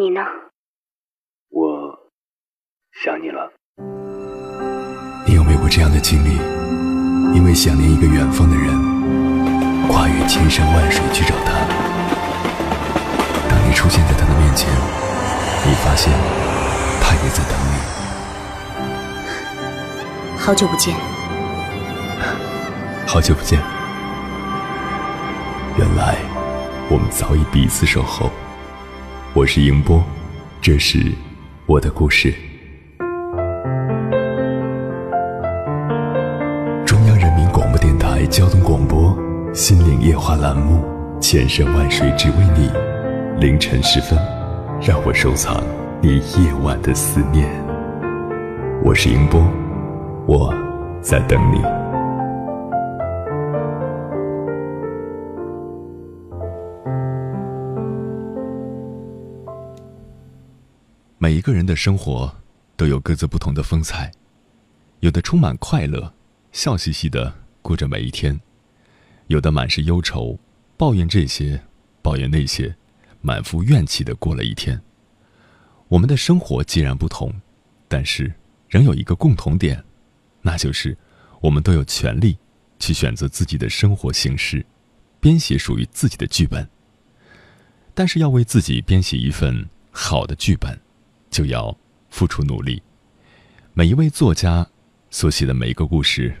你呢？我想你了。你有没有过这样的经历？因为想念一个远方的人，跨越千山万水去找他。当你出现在他的面前，你发现他也在等你。好久不见。好久不见。原来我们早已彼此守候。我是迎波，这是我的故事。中央人民广播电台交通广播《心灵夜话》栏目，千山万水只为你。凌晨时分，让我收藏你夜晚的思念。我是迎波，我在等你。每一个人的生活都有各自不同的风采，有的充满快乐，笑嘻嘻的过着每一天；有的满是忧愁，抱怨这些，抱怨那些，满腹怨气的过了一天。我们的生活既然不同，但是仍有一个共同点，那就是我们都有权利去选择自己的生活形式，编写属于自己的剧本。但是要为自己编写一份好的剧本。就要付出努力。每一位作家所写的每一个故事，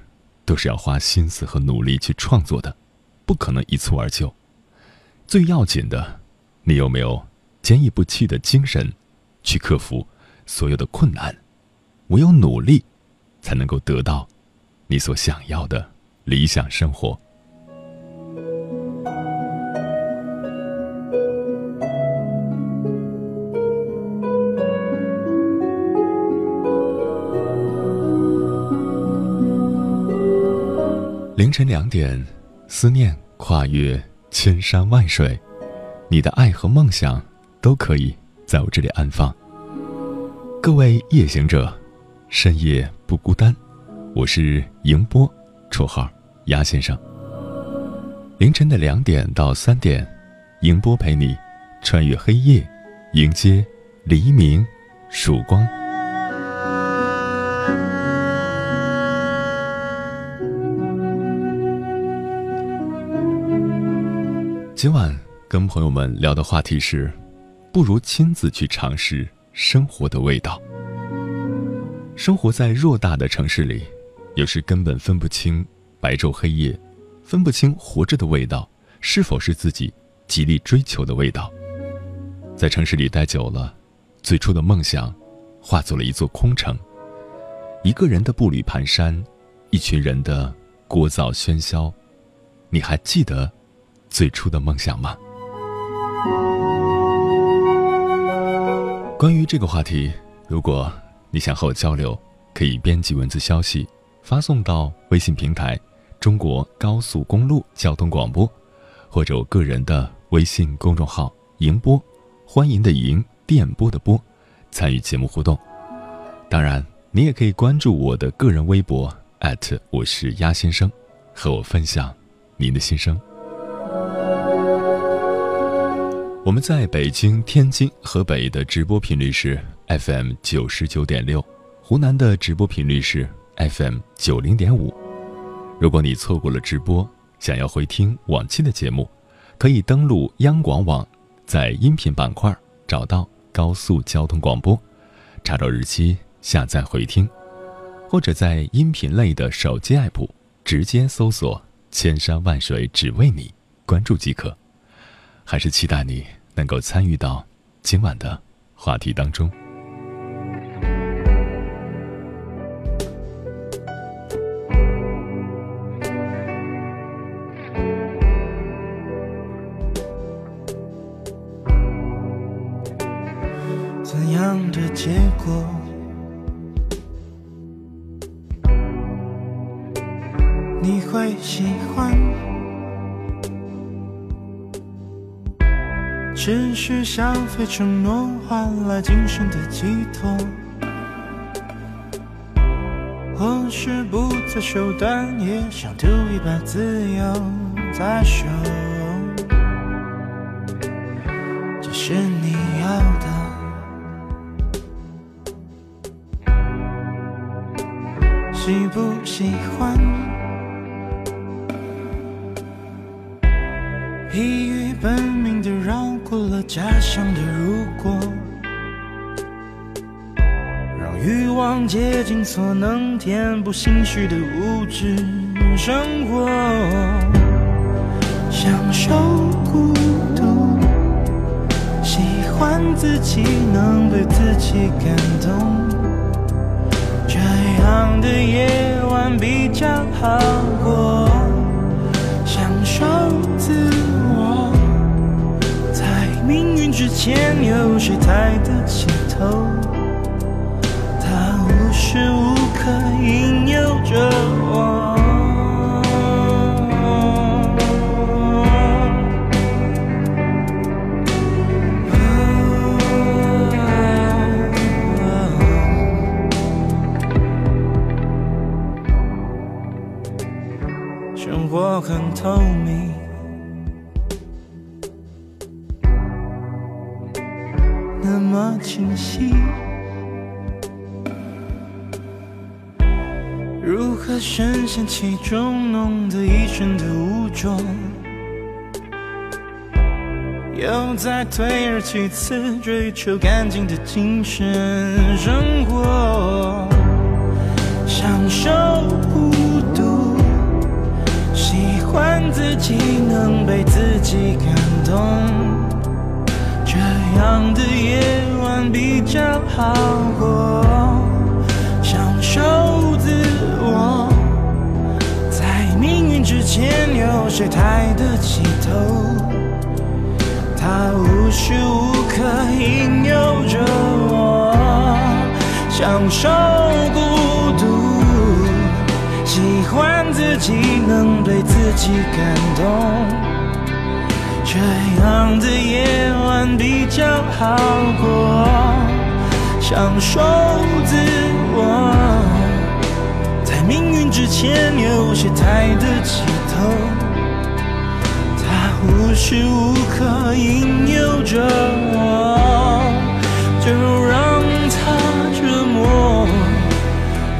都是要花心思和努力去创作的，不可能一蹴而就。最要紧的，你有没有坚毅不屈的精神，去克服所有的困难？唯有努力，才能够得到你所想要的理想生活。凌晨两点，思念跨越千山万水，你的爱和梦想都可以在我这里安放。各位夜行者，深夜不孤单，我是迎波，绰号鸭先生。凌晨的两点到三点，迎波陪你穿越黑夜，迎接黎明曙光。今晚跟朋友们聊的话题是，不如亲自去尝试生活的味道。生活在偌大的城市里，有时根本分不清白昼黑夜，分不清活着的味道是否是自己极力追求的味道。在城市里待久了，最初的梦想化作了一座空城。一个人的步履蹒跚，一群人的聒噪喧嚣，你还记得？最初的梦想吗？关于这个话题，如果你想和我交流，可以编辑文字消息发送到微信平台“中国高速公路交通广播”，或者我个人的微信公众号“迎播”，欢迎的迎，电波的波，参与节目互动。当然，你也可以关注我的个人微博我是鸭先生，和我分享您的心声。我们在北京、天津、河北的直播频率是 FM 九十九点六，湖南的直播频率是 FM 九零点五。如果你错过了直播，想要回听往期的节目，可以登录央广网，在音频板块找到高速交通广播，查找日期下载回听，或者在音频类的手机 app 直接搜索“千山万水只为你”，关注即可。还是期待你。能够参与到今晚的话题当中。怎样的结果，你会喜欢？只是想费承诺换来今生的寄托，或是不择手段，也想赌一把自由。再说这是你要的，喜不喜欢？疲于奔。过了家乡的如果，让欲望竭尽所能填补心虚的物质生活，享受孤独，喜欢自己能被自己感动。这样的夜晚比较好过，之前有谁抬得起头？它无时无刻引诱着中？又在退而其次，追求干净的精神生活，享受孤独。喜欢自己能被自己感动，这样的夜晚比较好过。享受自我，前有谁抬得起头？他无时无刻引诱着我，享受孤独。喜欢自己能被自己感动，这样的夜晚比较好过。享受自我，在命运之前有谁抬得起头？他无时无刻引诱着我，就让他折磨。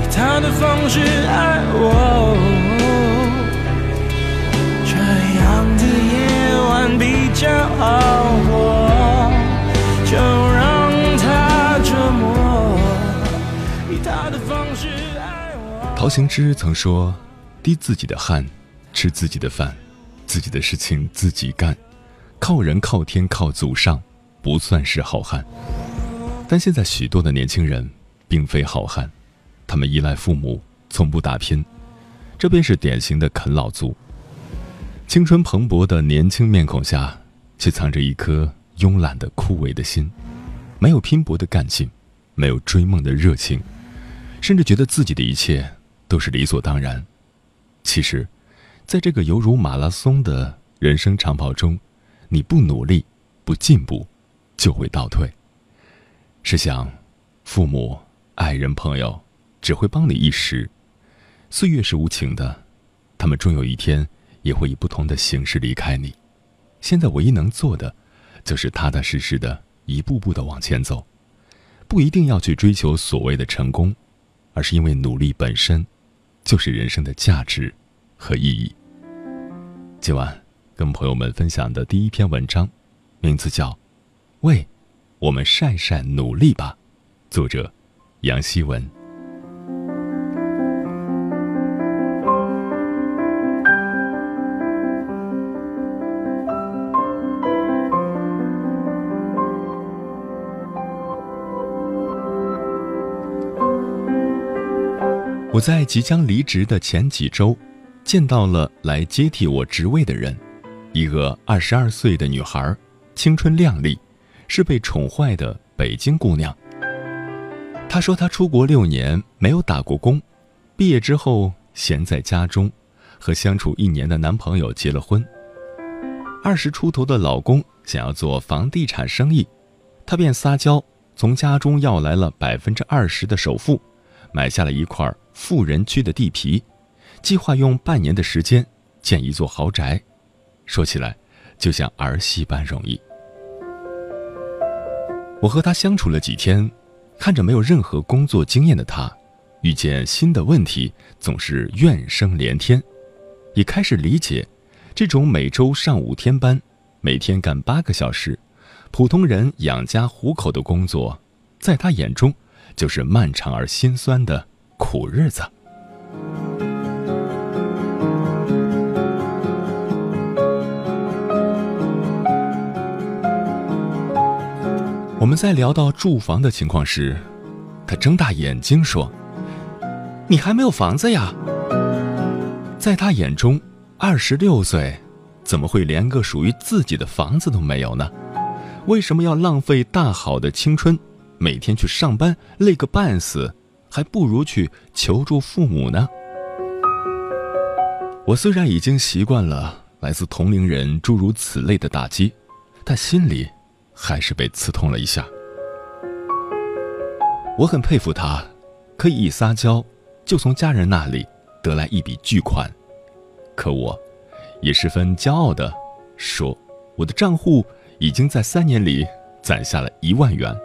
以他的方式爱我，这样的夜晚比较好过，就让他折磨，以他的方式爱我。陶行知曾说：“滴自己的汗，吃自己的饭，自己的事情自己干，靠人靠天靠祖上，不算是好汉。”但现在许多的年轻人并非好汉。他们依赖父母，从不打拼，这便是典型的啃老族。青春蓬勃的年轻面孔下，却藏着一颗慵懒的枯萎的心，没有拼搏的干劲，没有追梦的热情，甚至觉得自己的一切都是理所当然。其实，在这个犹如马拉松的人生长跑中，你不努力，不进步，就会倒退。试想，父母、爱人、朋友。只会帮你一时，岁月是无情的，他们终有一天也会以不同的形式离开你。现在唯一能做的，就是踏踏实实的一步步的往前走，不一定要去追求所谓的成功，而是因为努力本身，就是人生的价值和意义。今晚跟朋友们分享的第一篇文章，名字叫《喂，我们晒晒努力吧》，作者杨希文。我在即将离职的前几周，见到了来接替我职位的人，一个二十二岁的女孩，青春靓丽，是被宠坏的北京姑娘。她说她出国六年没有打过工，毕业之后闲在家中，和相处一年的男朋友结了婚。二十出头的老公想要做房地产生意，她便撒娇，从家中要来了百分之二十的首付，买下了一块。富人区的地皮，计划用半年的时间建一座豪宅，说起来就像儿戏般容易。我和他相处了几天，看着没有任何工作经验的他，遇见新的问题总是怨声连天，也开始理解，这种每周上五天班，每天干八个小时，普通人养家糊口的工作，在他眼中就是漫长而心酸的苦日子。我们在聊到住房的情况时，他睁大眼睛说：“你还没有房子呀？”在他眼中，二十六岁怎么会连个属于自己的房子都没有呢？为什么要浪费大好的青春，每天去上班累个半死，还不如去求助父母呢？我虽然已经习惯了来自同龄人诸如此类的打击，但心里……还是被刺痛了一下。我很佩服他，可以一撒娇就从家人那里得来一笔巨款。可我，也十分骄傲的说，我的账户已经在三年里攒下了一万元。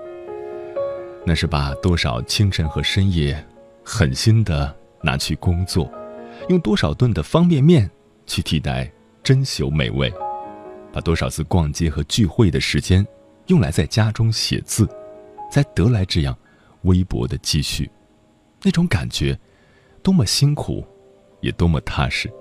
那是把多少清晨和深夜，狠心的拿去工作，用多少顿的方便面去替代珍馐美味，把多少次逛街和聚会的时间。用来在家中写字，才得来这样微薄的积蓄，那种感觉多么辛苦，也多么踏实。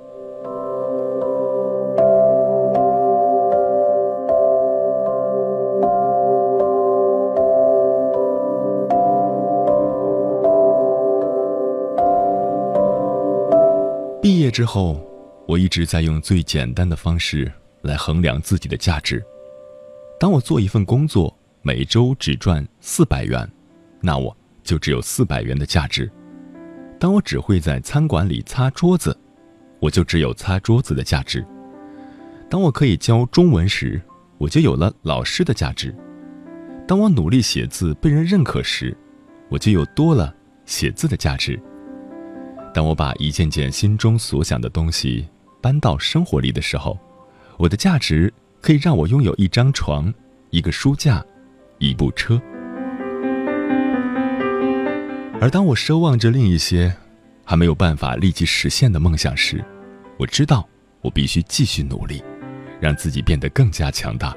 毕业之后，我一直在用最简单的方式来衡量自己的价值。当我做一份工作，每周只赚四百元，那我就只有四百元的价值；当我只会在餐馆里擦桌子，我就只有擦桌子的价值；当我可以教中文时，我就有了老师的价值；当我努力写字被人认可时，我就又多了写字的价值；当我把一件件心中所想的东西搬到生活里的时候，我的价值。可以让我拥有一张床、一个书架、一部车。而当我奢望着另一些还没有办法立即实现的梦想时，我知道我必须继续努力，让自己变得更加强大。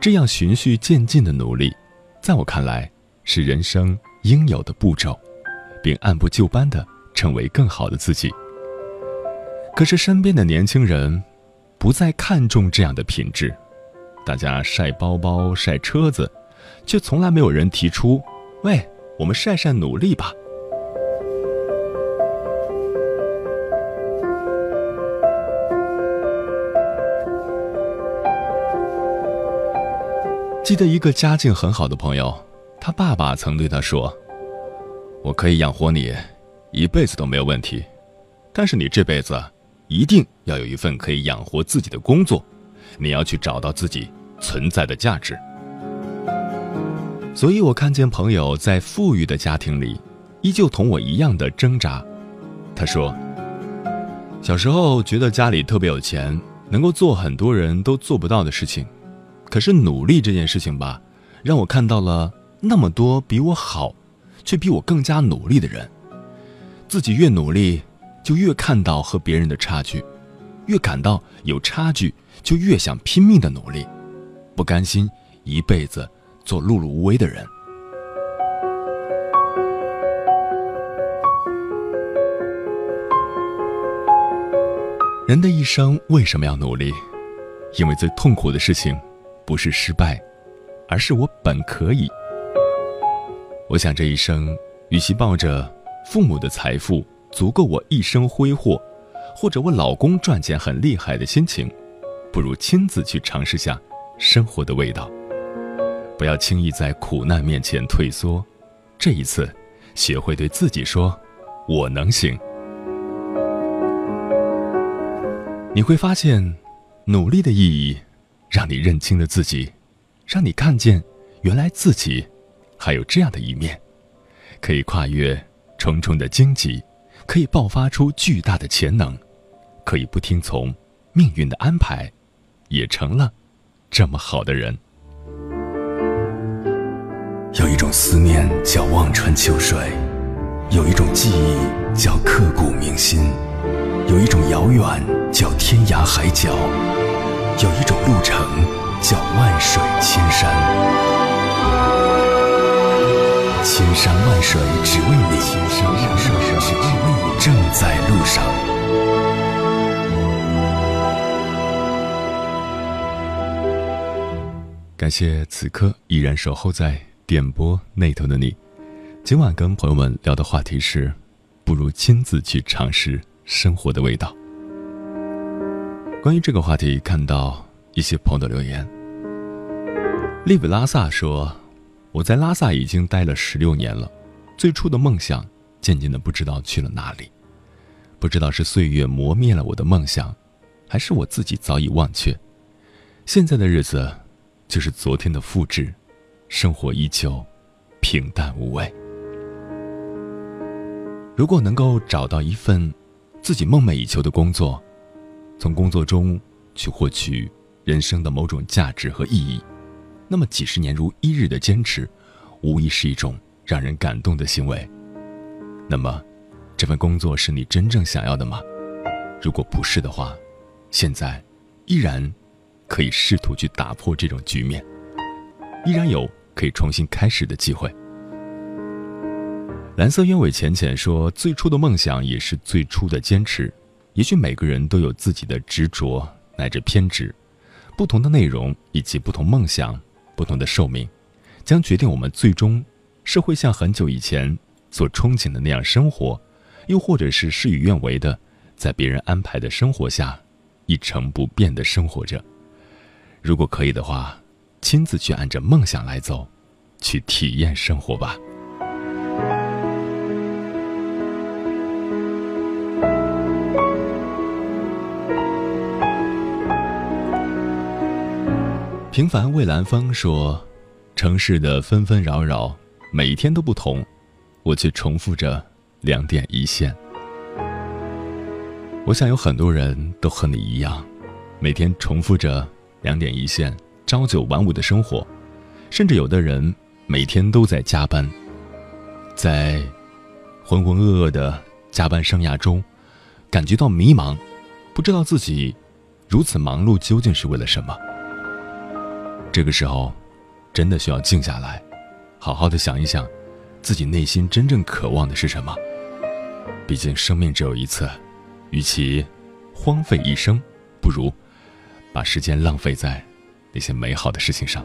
这样循序渐进的努力，在我看来是人生应有的步骤，并按部就班的成为更好的自己。可是身边的年轻人。不再看重这样的品质，大家晒包包、晒车子，却从来没有人提出：“喂，我们晒晒努力吧。”记得一个家境很好的朋友，他爸爸曾对他说：“我可以养活你，一辈子都没有问题，但是你这辈子……”一定要有一份可以养活自己的工作，你要去找到自己存在的价值。所以我看见朋友在富裕的家庭里，依旧同我一样的挣扎。他说：“小时候觉得家里特别有钱，能够做很多人都做不到的事情。可是努力这件事情吧，让我看到了那么多比我好，却比我更加努力的人。自己越努力。”就越看到和别人的差距，越感到有差距，就越想拼命的努力，不甘心一辈子做碌碌无为的人。人的一生为什么要努力？因为最痛苦的事情，不是失败，而是我本可以。我想这一生，与其抱着父母的财富。足够我一生挥霍，或者我老公赚钱很厉害的心情，不如亲自去尝试下生活的味道。不要轻易在苦难面前退缩，这一次，学会对自己说：“我能行。”你会发现，努力的意义，让你认清了自己，让你看见，原来自己还有这样的一面，可以跨越重重的荆棘。可以爆发出巨大的潜能，可以不听从命运的安排，也成了这么好的人。有一种思念叫望穿秋水，有一种记忆叫刻骨铭心，有一种遥远叫天涯海角，有一种路程叫万水千山。千山万水只为你，感谢此刻依然守候在点播那头的你。今晚跟朋友们聊的话题是，不如亲自去尝试生活的味道。关于这个话题，看到一些朋友的留言。利比拉萨说：“我在拉萨已经待了十六年了，最初的梦想渐渐的不知道去了哪里，不知道是岁月磨灭了我的梦想，还是我自己早已忘却。现在的日子，就是昨天的复制，生活依旧平淡无味。”如果能够找到一份自己梦寐以求的工作，从工作中去获取人生的某种价值和意义，那么几十年如一日的坚持，无疑是一种让人感动的行为。那么，这份工作是你真正想要的吗？如果不是的话，现在依然可以试图去打破这种局面，依然有可以重新开始的机会。蓝色鸢尾浅浅说：“最初的梦想也是最初的坚持。也许每个人都有自己的执着乃至偏执，不同的内容以及不同梦想、不同的寿命，将决定我们最终是会像很久以前所憧憬的那样生活，又或者是事与愿违的，在别人安排的生活下一成不变的生活着。如果可以的话，亲自去按着梦想来走，去体验生活吧。”平凡蔚蓝风说：“城市的纷纷扰扰，每一天都不同，我却重复着两点一线。我想有很多人都和你一样，每天重复着两点一线、朝九晚五的生活，甚至有的人每天都在加班，在浑浑噩噩的加班生涯中，感觉到迷茫，不知道自己如此忙碌究竟是为了什么。”这个时候，真的需要静下来，好好的想一想，自己内心真正渴望的是什么。毕竟生命只有一次，与其荒废一生，不如把时间浪费在那些美好的事情上。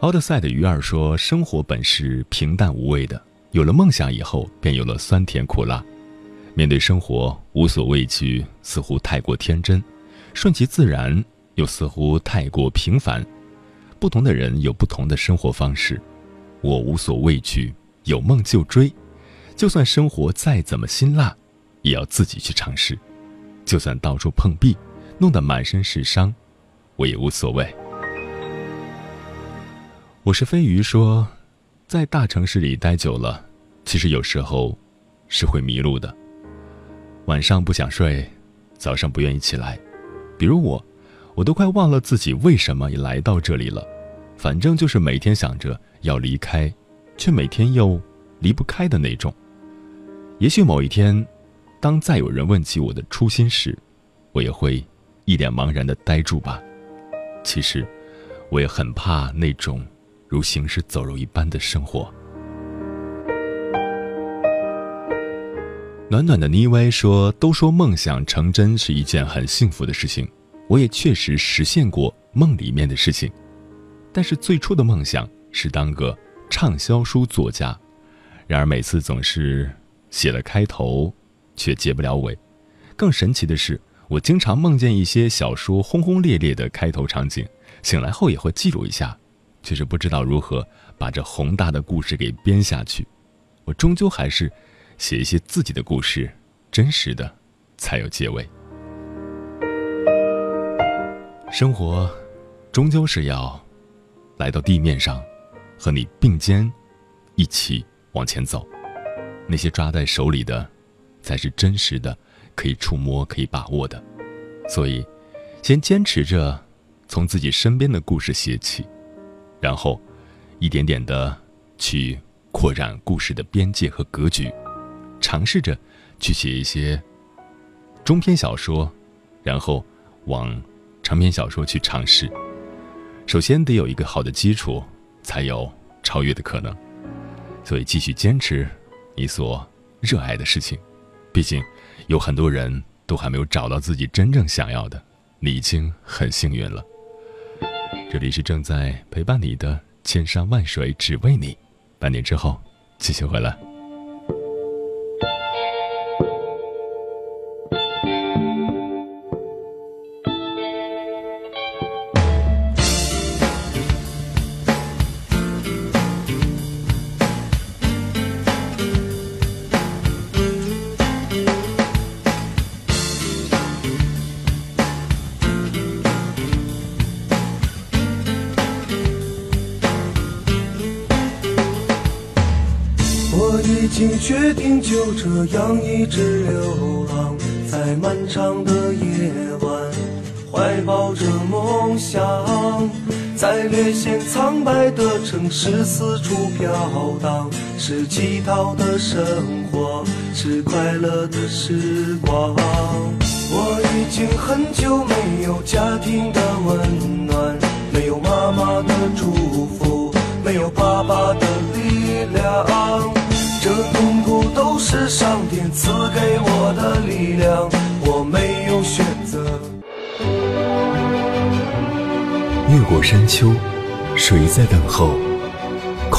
奥德赛的鱼儿说：“生活本是平淡无味的，有了梦想以后，便有了酸甜苦辣。面对生活，无所畏惧，似乎太过天真，顺其自然。”又似乎太过平凡，不同的人有不同的生活方式。我无所畏惧，有梦就追，就算生活再怎么辛辣，也要自己去尝试。就算到处碰壁，弄得满身是伤，我也无所谓。我是飞鱼说，在大城市里待久了，其实有时候是会迷路的。晚上不想睡，早上不愿意起来，比如我。我都快忘了自己为什么来到这里了，反正就是每天想着要离开，却每天又离不开的那种。也许某一天，当再有人问起我的初心时，我也会一脸茫然的呆住吧。其实，我也很怕那种如行尸走肉一般的生活。暖暖的妮薇说：“都说梦想成真是一件很幸福的事情。”我也确实实现过梦里面的事情，但是最初的梦想是当个畅销书作家，然而每次总是写了开头，却结不了尾。更神奇的是，我经常梦见一些小说轰轰烈烈的开头场景，醒来后也会记录一下，却是不知道如何把这宏大的故事给编下去。我终究还是写一些自己的故事，真实的，才有结尾。生活，终究是要来到地面上，和你并肩一起往前走。那些抓在手里的，才是真实的，可以触摸、可以把握的。所以，先坚持着从自己身边的故事写起，然后一点点的去扩展故事的边界和格局，尝试着去写一些中篇小说，然后往长篇小说去尝试。首先得有一个好的基础，才有超越的可能。所以继续坚持你所热爱的事情，毕竟有很多人都还没有找到自己真正想要的，你已经很幸运了。这里是正在陪伴你的千山万水只为你，半年之后继续回来。是四处飘荡，是乞讨的生活，是快乐的时光。我已经很久没有家庭的温暖，没有妈妈的祝福，没有爸爸的力量。这痛苦都是上天赐给我的力量，我没有选择。越过山丘，谁在等候？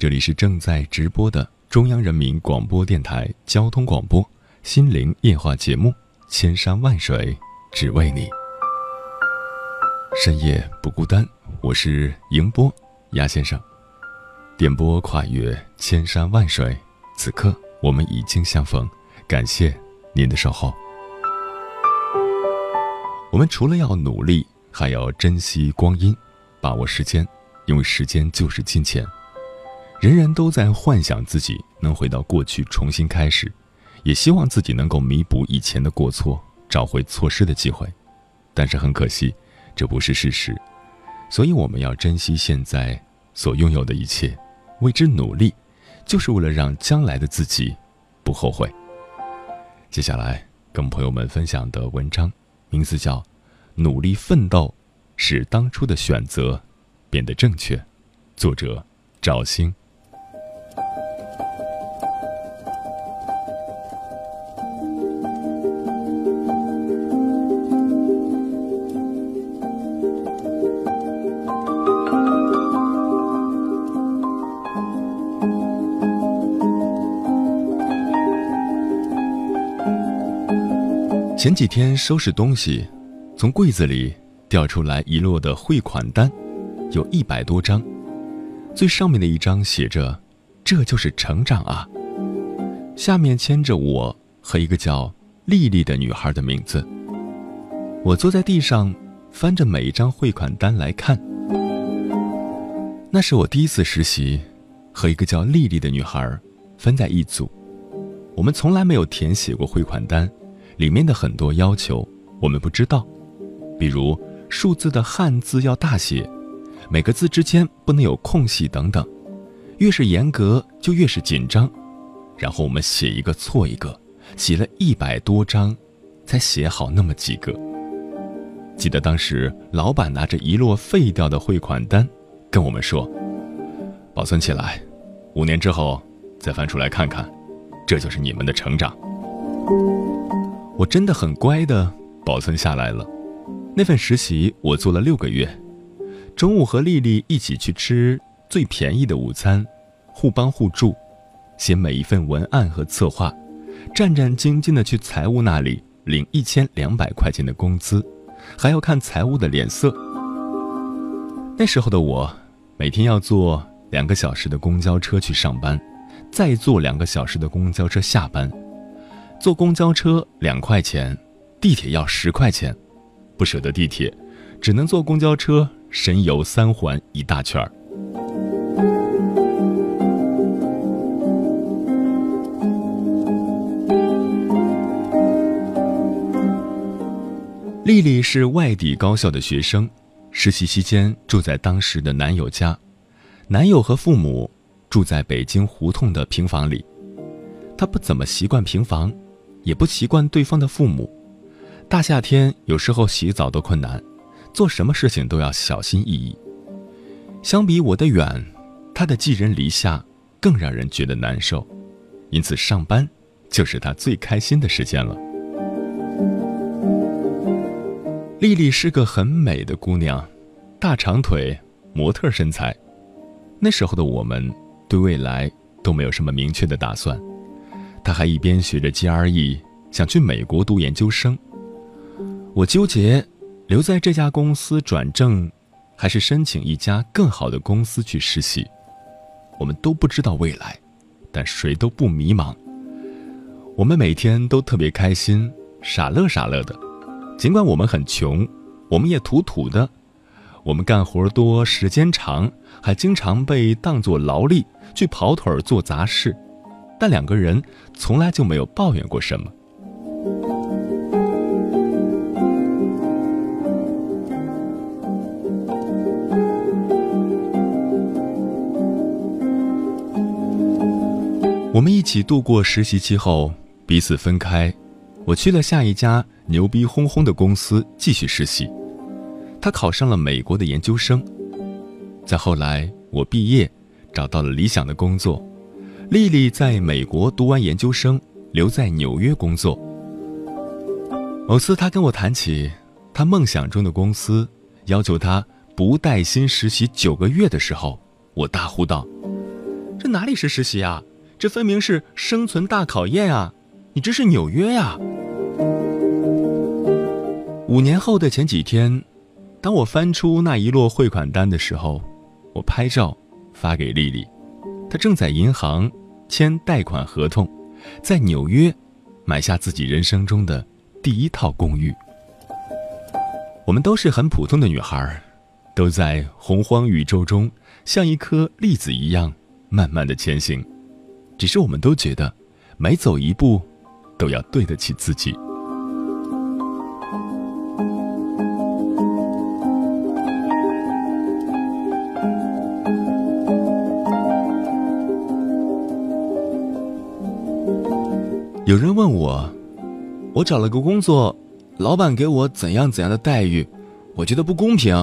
这里是正在直播的中央人民广播电台交通广播心灵夜话节目《千山万水只为你》，深夜不孤单，我是迎波鸭先生。电波跨越千山万水，此刻我们已经相逢，感谢您的守候。我们除了要努力，还要珍惜光阴，把握时间，因为时间就是金钱。人人都在幻想自己能回到过去重新开始，也希望自己能够弥补以前的过错，找回错失的机会。但是很可惜，这不是事实。所以我们要珍惜现在所拥有的一切。为之努力，就是为了让将来的自己不后悔。接下来跟朋友们分享的文章，名字叫《努力奋斗，使当初的选择变得正确》，作者赵星。前几天收拾东西，从柜子里掉出来一摞的汇款单，有一百多张。最上面的一张写着：“这就是成长啊。”下面签着我和一个叫丽丽的女孩的名字。我坐在地上，翻着每一张汇款单来看。那是我第一次实习，和一个叫丽丽的女孩分在一组。我们从来没有填写过汇款单。里面的很多要求我们不知道，比如数字的汉字要大写，每个字之间不能有空隙等等。越是严格就越是紧张，然后我们写一个错一个，写了一百多张，才写好那么几个。记得当时老板拿着一摞废掉的汇款单，跟我们说：“保存起来，五年之后再翻出来看看，这就是你们的成长。”我真的很乖的保存下来了。那份实习我做了六个月，中午和丽丽一起去吃最便宜的午餐，互帮互助，写每一份文案和策划，战战兢兢的去财务那里领一千两百块钱的工资，还要看财务的脸色。那时候的我，每天要坐两个小时的公交车去上班，再坐两个小时的公交车下班。坐公交车两块钱，地铁要十块钱，不舍得地铁，只能坐公交车神游三环一大圈儿。丽丽是外地高校的学生，实习期间住在当时的男友家，男友和父母住在北京胡同的平房里。她不怎么习惯平房，也不习惯对方的父母。大夏天有时候洗澡都困难，做什么事情都要小心翼翼。相比我的远，他的寄人篱下更让人觉得难受，因此上班就是他最开心的时间了。丽丽是个很美的姑娘，大长腿，模特身材。那时候的我们对未来都没有什么明确的打算。他还一边学着 GRE，想去美国读研究生。我纠结留在这家公司转正，还是申请一家更好的公司去实习。我们都不知道未来，但谁都不迷茫。我们每天都特别开心，傻乐傻乐的。尽管我们很穷，我们也土土的，我们干活多，时间长，还经常被当作劳力去跑腿做杂事，但两个人从来就没有抱怨过什么。我们一起度过实习期后，彼此分开。我去了下一家牛逼哄哄的公司继续实习，他考上了美国的研究生。再后来，我毕业，找到了理想的工作。丽丽在美国读完研究生，留在纽约工作。某次，她跟我谈起她梦想中的公司，要求她不带薪实习九个月的时候，我大呼道：“这哪里是实习啊？这分明是生存大考验啊！”你这是纽约呀！五年后的前几天，当我翻出那一摞汇款单的时候，我拍照发给丽丽，她正在银行签贷款合同，在纽约买下自己人生中的第一套公寓。我们都是很普通的女孩，都在洪荒宇宙中像一颗粒子一样慢慢的前行，只是我们都觉得每走一步。都要对得起自己。有人问我，我找了个工作，老板给我怎样怎样的待遇，我觉得不公平。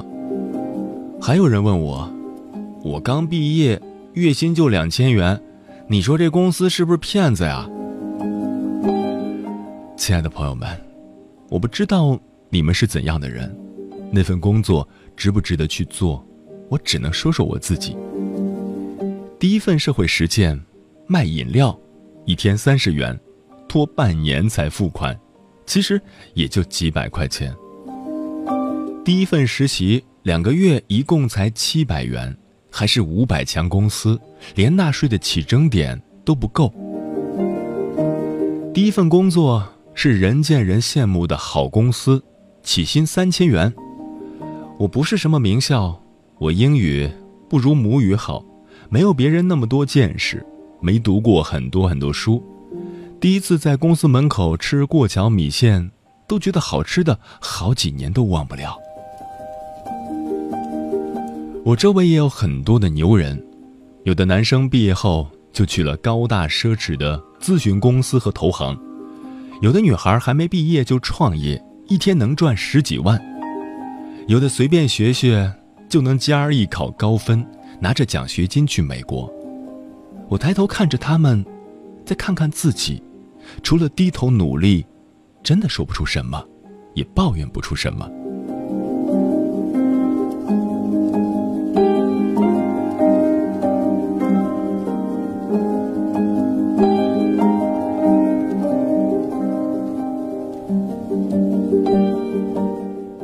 还有人问我，我刚毕业，月薪就两千元，你说这公司是不是骗子呀？亲爱的朋友们，我不知道你们是怎样的人，那份工作值不值得去做？我只能说说我自己。第一份社会实践，卖饮料，一天三十元，拖半年才付款，其实也就几百块钱。第一份实习，两个月一共才七百元，还是五百强公司，连纳税的起征点都不够。第一份工作。是人见人羡慕的好公司，起薪三千元。我不是什么名校，我英语不如母语好，没有别人那么多见识，没读过很多很多书。第一次在公司门口吃过桥米线，都觉得好吃的，好几年都忘不了。我周围也有很多的牛人，有的男生毕业后就去了高大奢侈的咨询公司和投行。有的女孩还没毕业就创业，一天能赚十几万；有的随便学学就能 GRE 考高分，拿着奖学金去美国。我抬头看着他们，再看看自己，除了低头努力，真的说不出什么，也抱怨不出什么。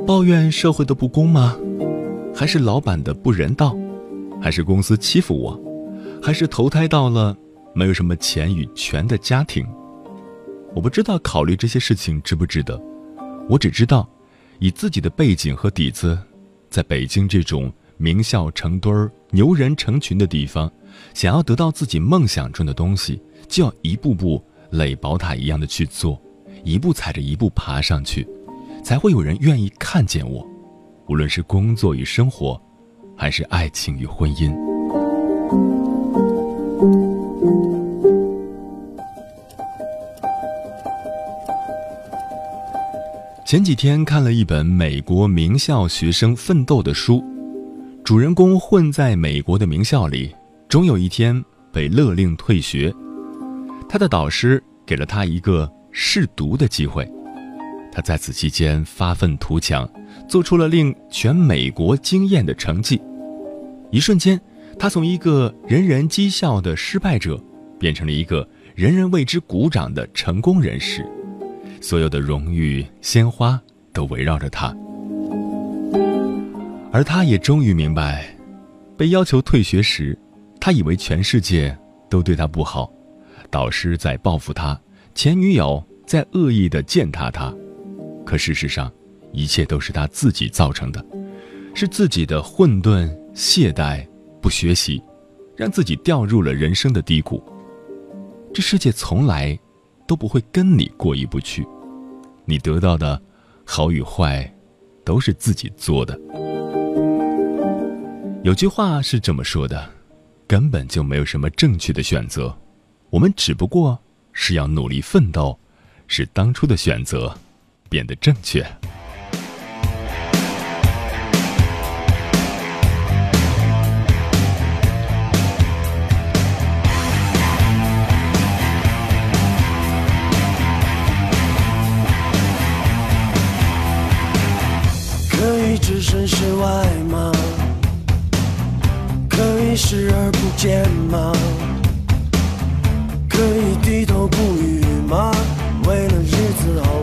抱怨社会的不公吗？还是老板的不人道？还是公司欺负我，还是投胎到了没有什么钱与权的家庭？我不知道考虑这些事情值不值得，我只知道，以自己的背景和底子，在北京这种名校成堆儿、牛人成群的地方，想要得到自己梦想中的东西，就要一步步垒宝塔一样的去做，一步踩着一步爬上去，才会有人愿意看见我，无论是工作与生活。还是爱情与婚姻。前几天看了一本美国名校学生奋斗的书，主人公混在美国的名校里，终有一天被勒令退学。他的导师给了他一个试读的机会，他在此期间发愤图强。做出了令全美国惊艳的成绩，一瞬间，他从一个人人讥笑的失败者，变成了一个人人为之鼓掌的成功人士。所有的荣誉鲜花都围绕着他，而他也终于明白，被要求退学时，他以为全世界都对他不好，导师在报复他，前女友在恶意的践踏他，可事实上。一切都是他自己造成的，是自己的混沌、懈怠、不学习，让自己掉入了人生的低谷。这世界从来都不会跟你过意不去，你得到的好与坏，都是自己做的。有句话是这么说的：根本就没有什么正确的选择，我们只不过是要努力奋斗，使当初的选择变得正确。置身事外吗？可以视而不见吗？可以低头不语吗？为了日子好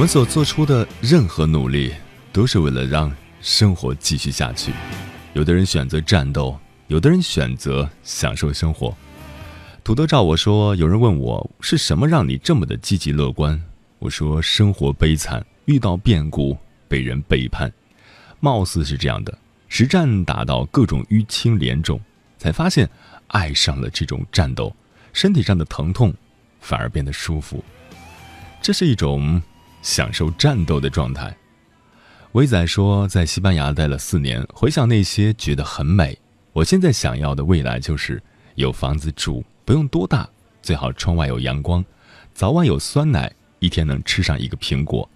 我们所做出的任何努力，都是为了让生活继续下去。有的人选择战斗，有的人选择享受生活。土豆照我说，有人问我是什么让你这么的积极乐观？我说生活悲惨，遇到变故，被人背叛，貌似是这样的。实战打到各种淤青连肿，才发现。爱上了这种战斗，身体上的疼痛反而变得舒服，这是一种享受战斗的状态。威仔说，在西班牙待了四年，回想那些，觉得很美。我现在想要的未来就是有房子住，不用多大，最好窗外有阳光，早晚有酸奶，一天能吃上一个苹果，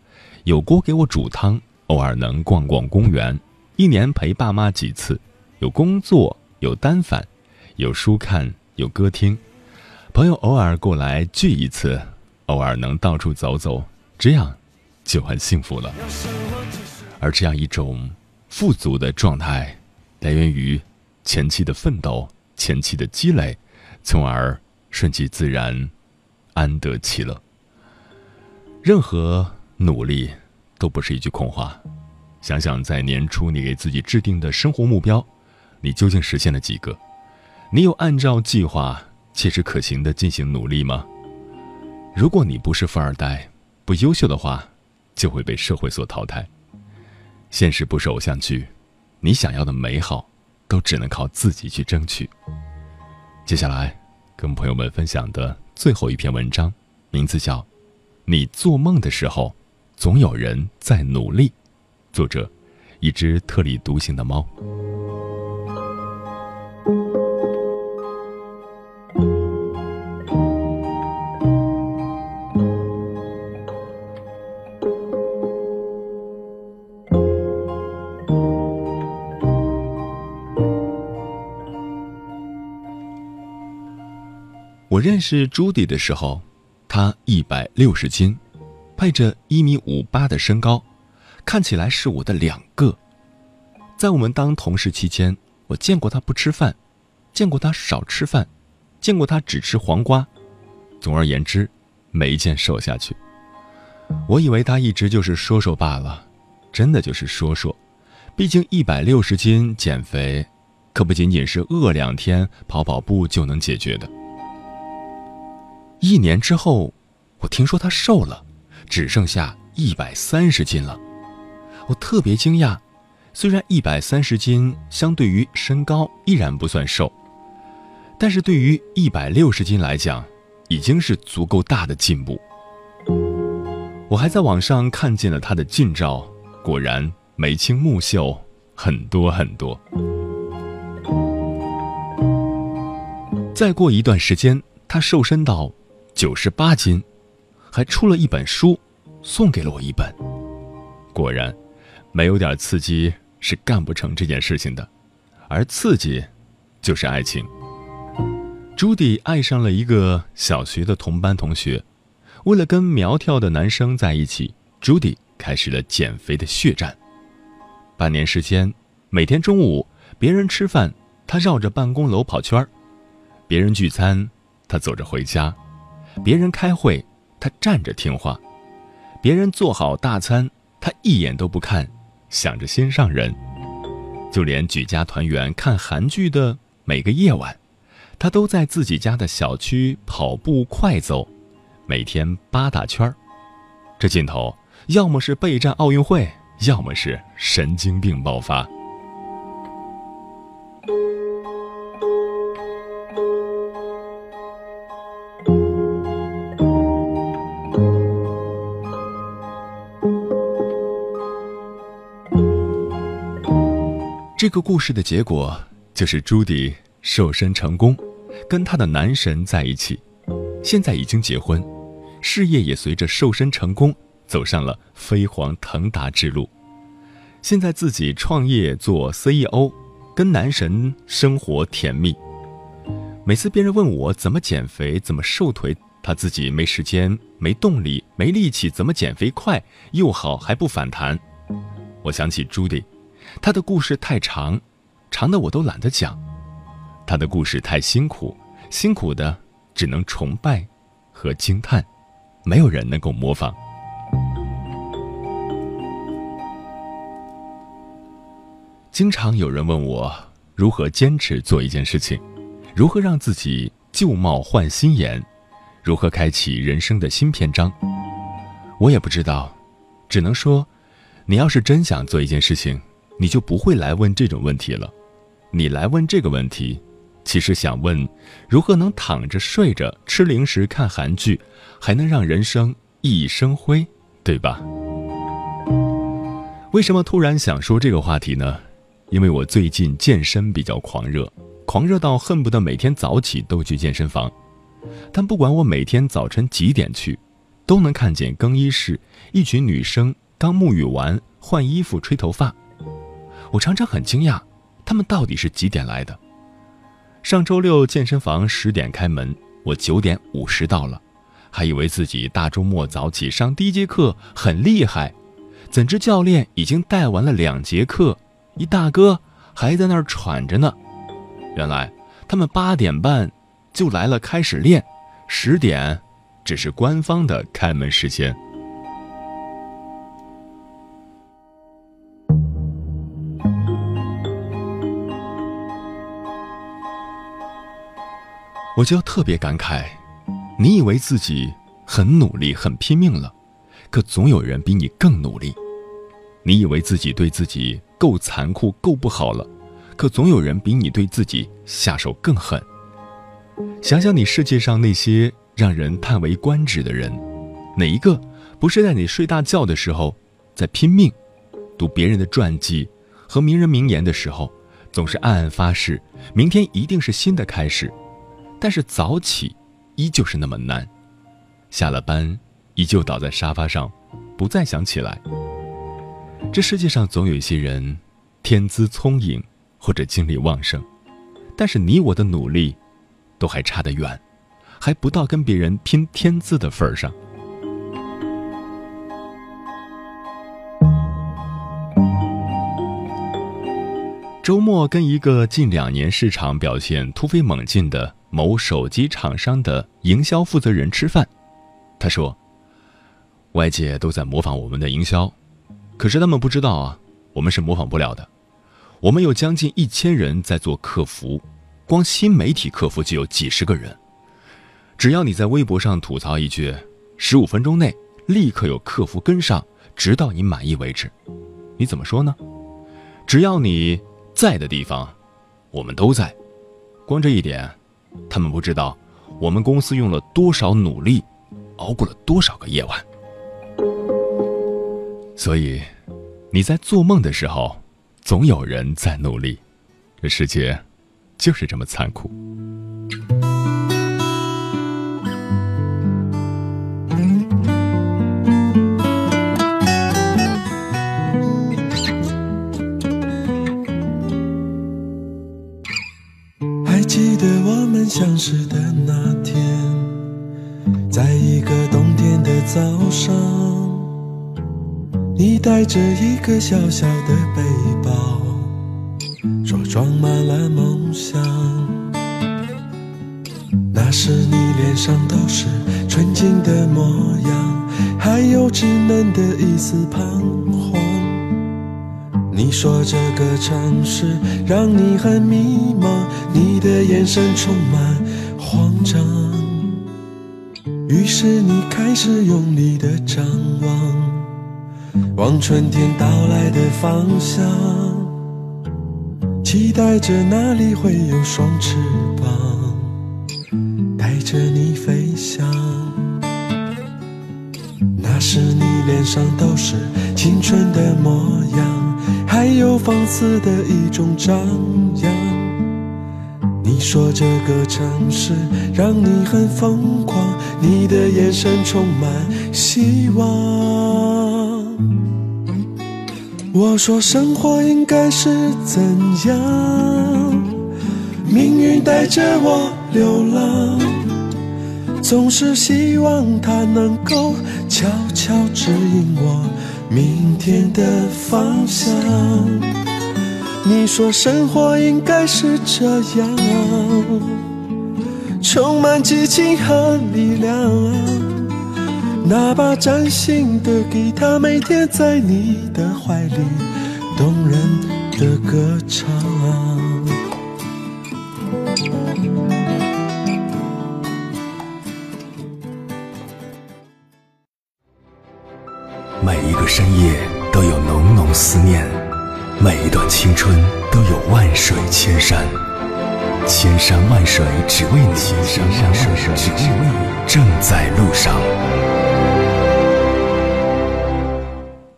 有锅给我煮汤，偶尔能逛逛公园，一年陪爸妈几次，有工作，有单反，有书看，有歌听，朋友偶尔过来聚一次，偶尔能到处走走，这样就很幸福了。而这样一种富足的状态，来源于前期的奋斗、前期的积累，从而顺其自然，安得其乐。任何努力都不是一句空话。想想在年初你给自己制定的生活目标，你究竟实现了几个？你有按照计划切实可行的进行努力吗？如果你不是富二代，不优秀的话，就会被社会所淘汰。现实不是偶像剧，你想要的美好，都只能靠自己去争取。接下来，跟朋友们分享的最后一篇文章，名字叫《你做梦的时候，总有人在努力》，作者：一只特立独行的猫。我认识朱迪的时候，她一百六十斤，配着一米五八的身高，看起来是我的两个。在我们当同事期间，我见过她不吃饭，见过她少吃饭，见过她只吃黄瓜。总而言之，没见瘦下去。我以为她一直就是说说罢了，真的就是说说。毕竟一百六十斤减肥，可不仅仅是饿两天、跑跑步就能解决的。一年之后，我听说他瘦了，只剩下一百三十斤了。我特别惊讶，虽然一百三十斤相对于身高依然不算瘦，但是对于一百六十斤来讲，已经是足够大的进步。我还在网上看见了他的近照，果然眉清目秀很多很多。再过一段时间，他瘦身到。九十八斤，还出了一本书，送给了我一本。果然，没有点刺激是干不成这件事情的，而刺激，就是爱情。朱迪爱上了一个小学的同班同学，为了跟苗条的男生在一起，朱迪开始了减肥的血战。半年时间，每天中午别人吃饭，他绕着办公楼跑圈儿；别人聚餐，他走着回家。别人开会，他站着听话；别人做好大餐，他一眼都不看，想着心上人。就连举家团圆看韩剧的每个夜晚，他都在自己家的小区跑步快走，每天八大圈儿。这劲头，要么是备战奥运会，要么是神经病爆发。这个故事的结果就是朱迪瘦身成功，跟他的男神在一起，现在已经结婚，事业也随着瘦身成功走上了飞黄腾达之路。现在自己创业做 CEO，跟男神生活甜蜜。每次别人问我怎么减肥、怎么瘦腿，他自己没时间、没动力、没力气，怎么减肥快又好还不反弹？我想起朱迪。他的故事太长，长的我都懒得讲；他的故事太辛苦，辛苦的只能崇拜和惊叹，没有人能够模仿。经常有人问我如何坚持做一件事情，如何让自己旧貌换新颜，如何开启人生的新篇章。我也不知道，只能说，你要是真想做一件事情。你就不会来问这种问题了。你来问这个问题，其实想问如何能躺着睡着吃零食看韩剧，还能让人生熠熠生辉，对吧？为什么突然想说这个话题呢？因为我最近健身比较狂热，狂热到恨不得每天早起都去健身房。但不管我每天早晨几点去，都能看见更衣室一群女生刚沐浴完换衣服吹头发。我常常很惊讶，他们到底是几点来的？上周六健身房十点开门，我九点五十到了，还以为自己大周末早起上第一节课很厉害，怎知教练已经带完了两节课，一大哥还在那儿喘着呢。原来他们八点半就来了，开始练，十点只是官方的开门时间。我就要特别感慨，你以为自己很努力、很拼命了，可总有人比你更努力；你以为自己对自己够残酷、够不好了，可总有人比你对自己下手更狠。想想你世界上那些让人叹为观止的人，哪一个不是在你睡大觉的时候在拼命？读别人的传记和名人名言的时候，总是暗暗发誓，明天一定是新的开始。但是早起依旧是那么难，下了班依旧倒在沙发上，不再想起来。这世界上总有一些人，天资聪颖或者精力旺盛，但是你我的努力都还差得远，还不到跟别人拼天资的份儿上。周末跟一个近两年市场表现突飞猛进的。某手机厂商的营销负责人吃饭，他说：“外界都在模仿我们的营销，可是他们不知道啊，我们是模仿不了的。我们有将近一千人在做客服，光新媒体客服就有几十个人。只要你在微博上吐槽一句，十五分钟内立刻有客服跟上，直到你满意为止。你怎么说呢？只要你在的地方，我们都在。光这一点。”他们不知道，我们公司用了多少努力，熬过了多少个夜晚。所以，你在做梦的时候，总有人在努力。这世界，就是这么残酷。记得我们相识的那天，在一个冬天的早上，你带着一个小小的背包，说装满了梦想。那时你脸上都是纯净的模样，还有稚嫩的一丝彷徨。你说这个城市让你很迷茫，你的眼神充满慌张。于是你开始用力的张望，望春天到来的方向，期待着那里会有双翅膀，带着你飞翔。那时你脸上都是青春的模样。还有放肆的一种张扬。你说这个城市让你很疯狂，你的眼神充满希望。我说生活应该是怎样？命运带着我流浪，总是希望它能够悄悄指引我。明天的方向，你说生活应该是这样，充满激情和力量，那把崭新的吉他，每天在你的怀里，动人的歌唱。每一个深夜都有浓浓思念，每一段青春都有万水千山，千山万水只为你，千山万水只为你，正在路上。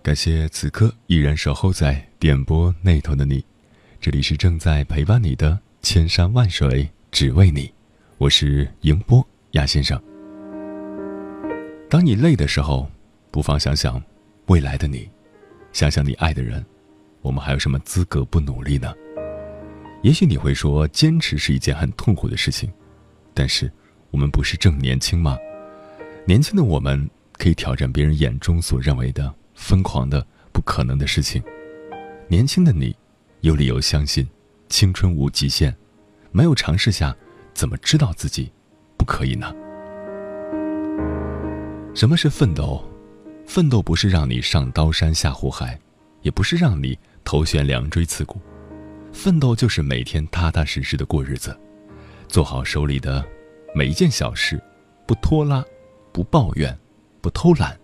感谢此刻依然守候在点播那头的你，这里是正在陪伴你的千山万水只为你，我是迎波亚先生。当你累的时候，不妨想想未来的你，想想你爱的人，我们还有什么资格不努力呢？也许你会说，坚持是一件很痛苦的事情，但是我们不是正年轻吗？年轻的我们可以挑战别人眼中所认为的疯狂的、不可能的事情。年轻的你，有理由相信青春无极限。没有尝试下，怎么知道自己不可以呢？什么是奋斗？奋斗不是让你上刀山下火海，也不是让你头悬梁锥刺股。奋斗就是每天踏踏实实的过日子，做好手里的每一件小事，不拖拉，不抱怨，不偷懒，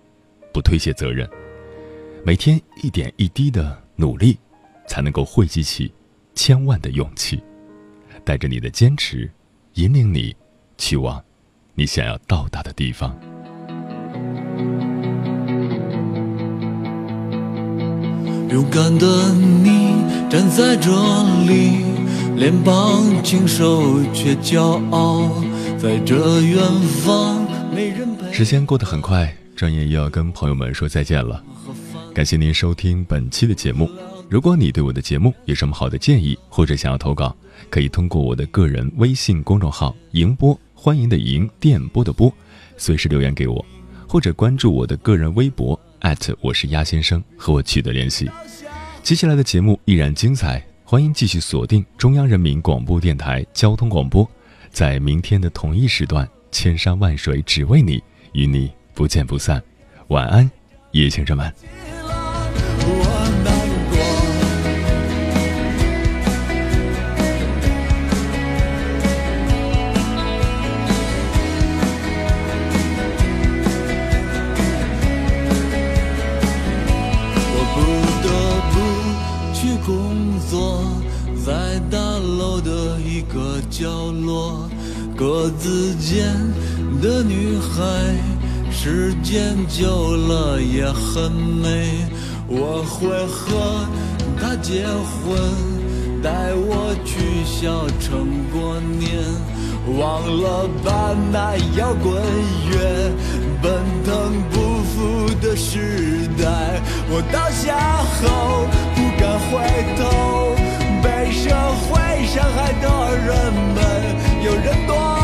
不推卸责任。每天一点一滴的努力，才能够汇集起千万的勇气，带着你的坚持，引领你去往你想要到达的地方。勇敢的你站在这里，脸庞清瘦却骄傲，在这远方没人陪。时间过得很快，转眼又要跟朋友们说再见了。感谢您收听本期的节目。如果你对我的节目有什么好的建议，或者想要投稿，可以通过我的个人微信公众号“迎波”，欢迎的迎，电波的波，随时留言给我，或者关注我的个人微博。艾特我是鸭先生，和我取得联系。接下来的节目依然精彩，欢迎继续锁定中央人民广播电台交通广播，在明天的同一时段，千山万水只为你，与你不见不散。晚安，夜行者们。格子间的女孩，时间久了也很美。我会和她结婚，带我去小城过年。忘了吧，那摇滚乐，奔腾不复的时代。我倒下后不敢回头，被社会伤害的人们，有人躲。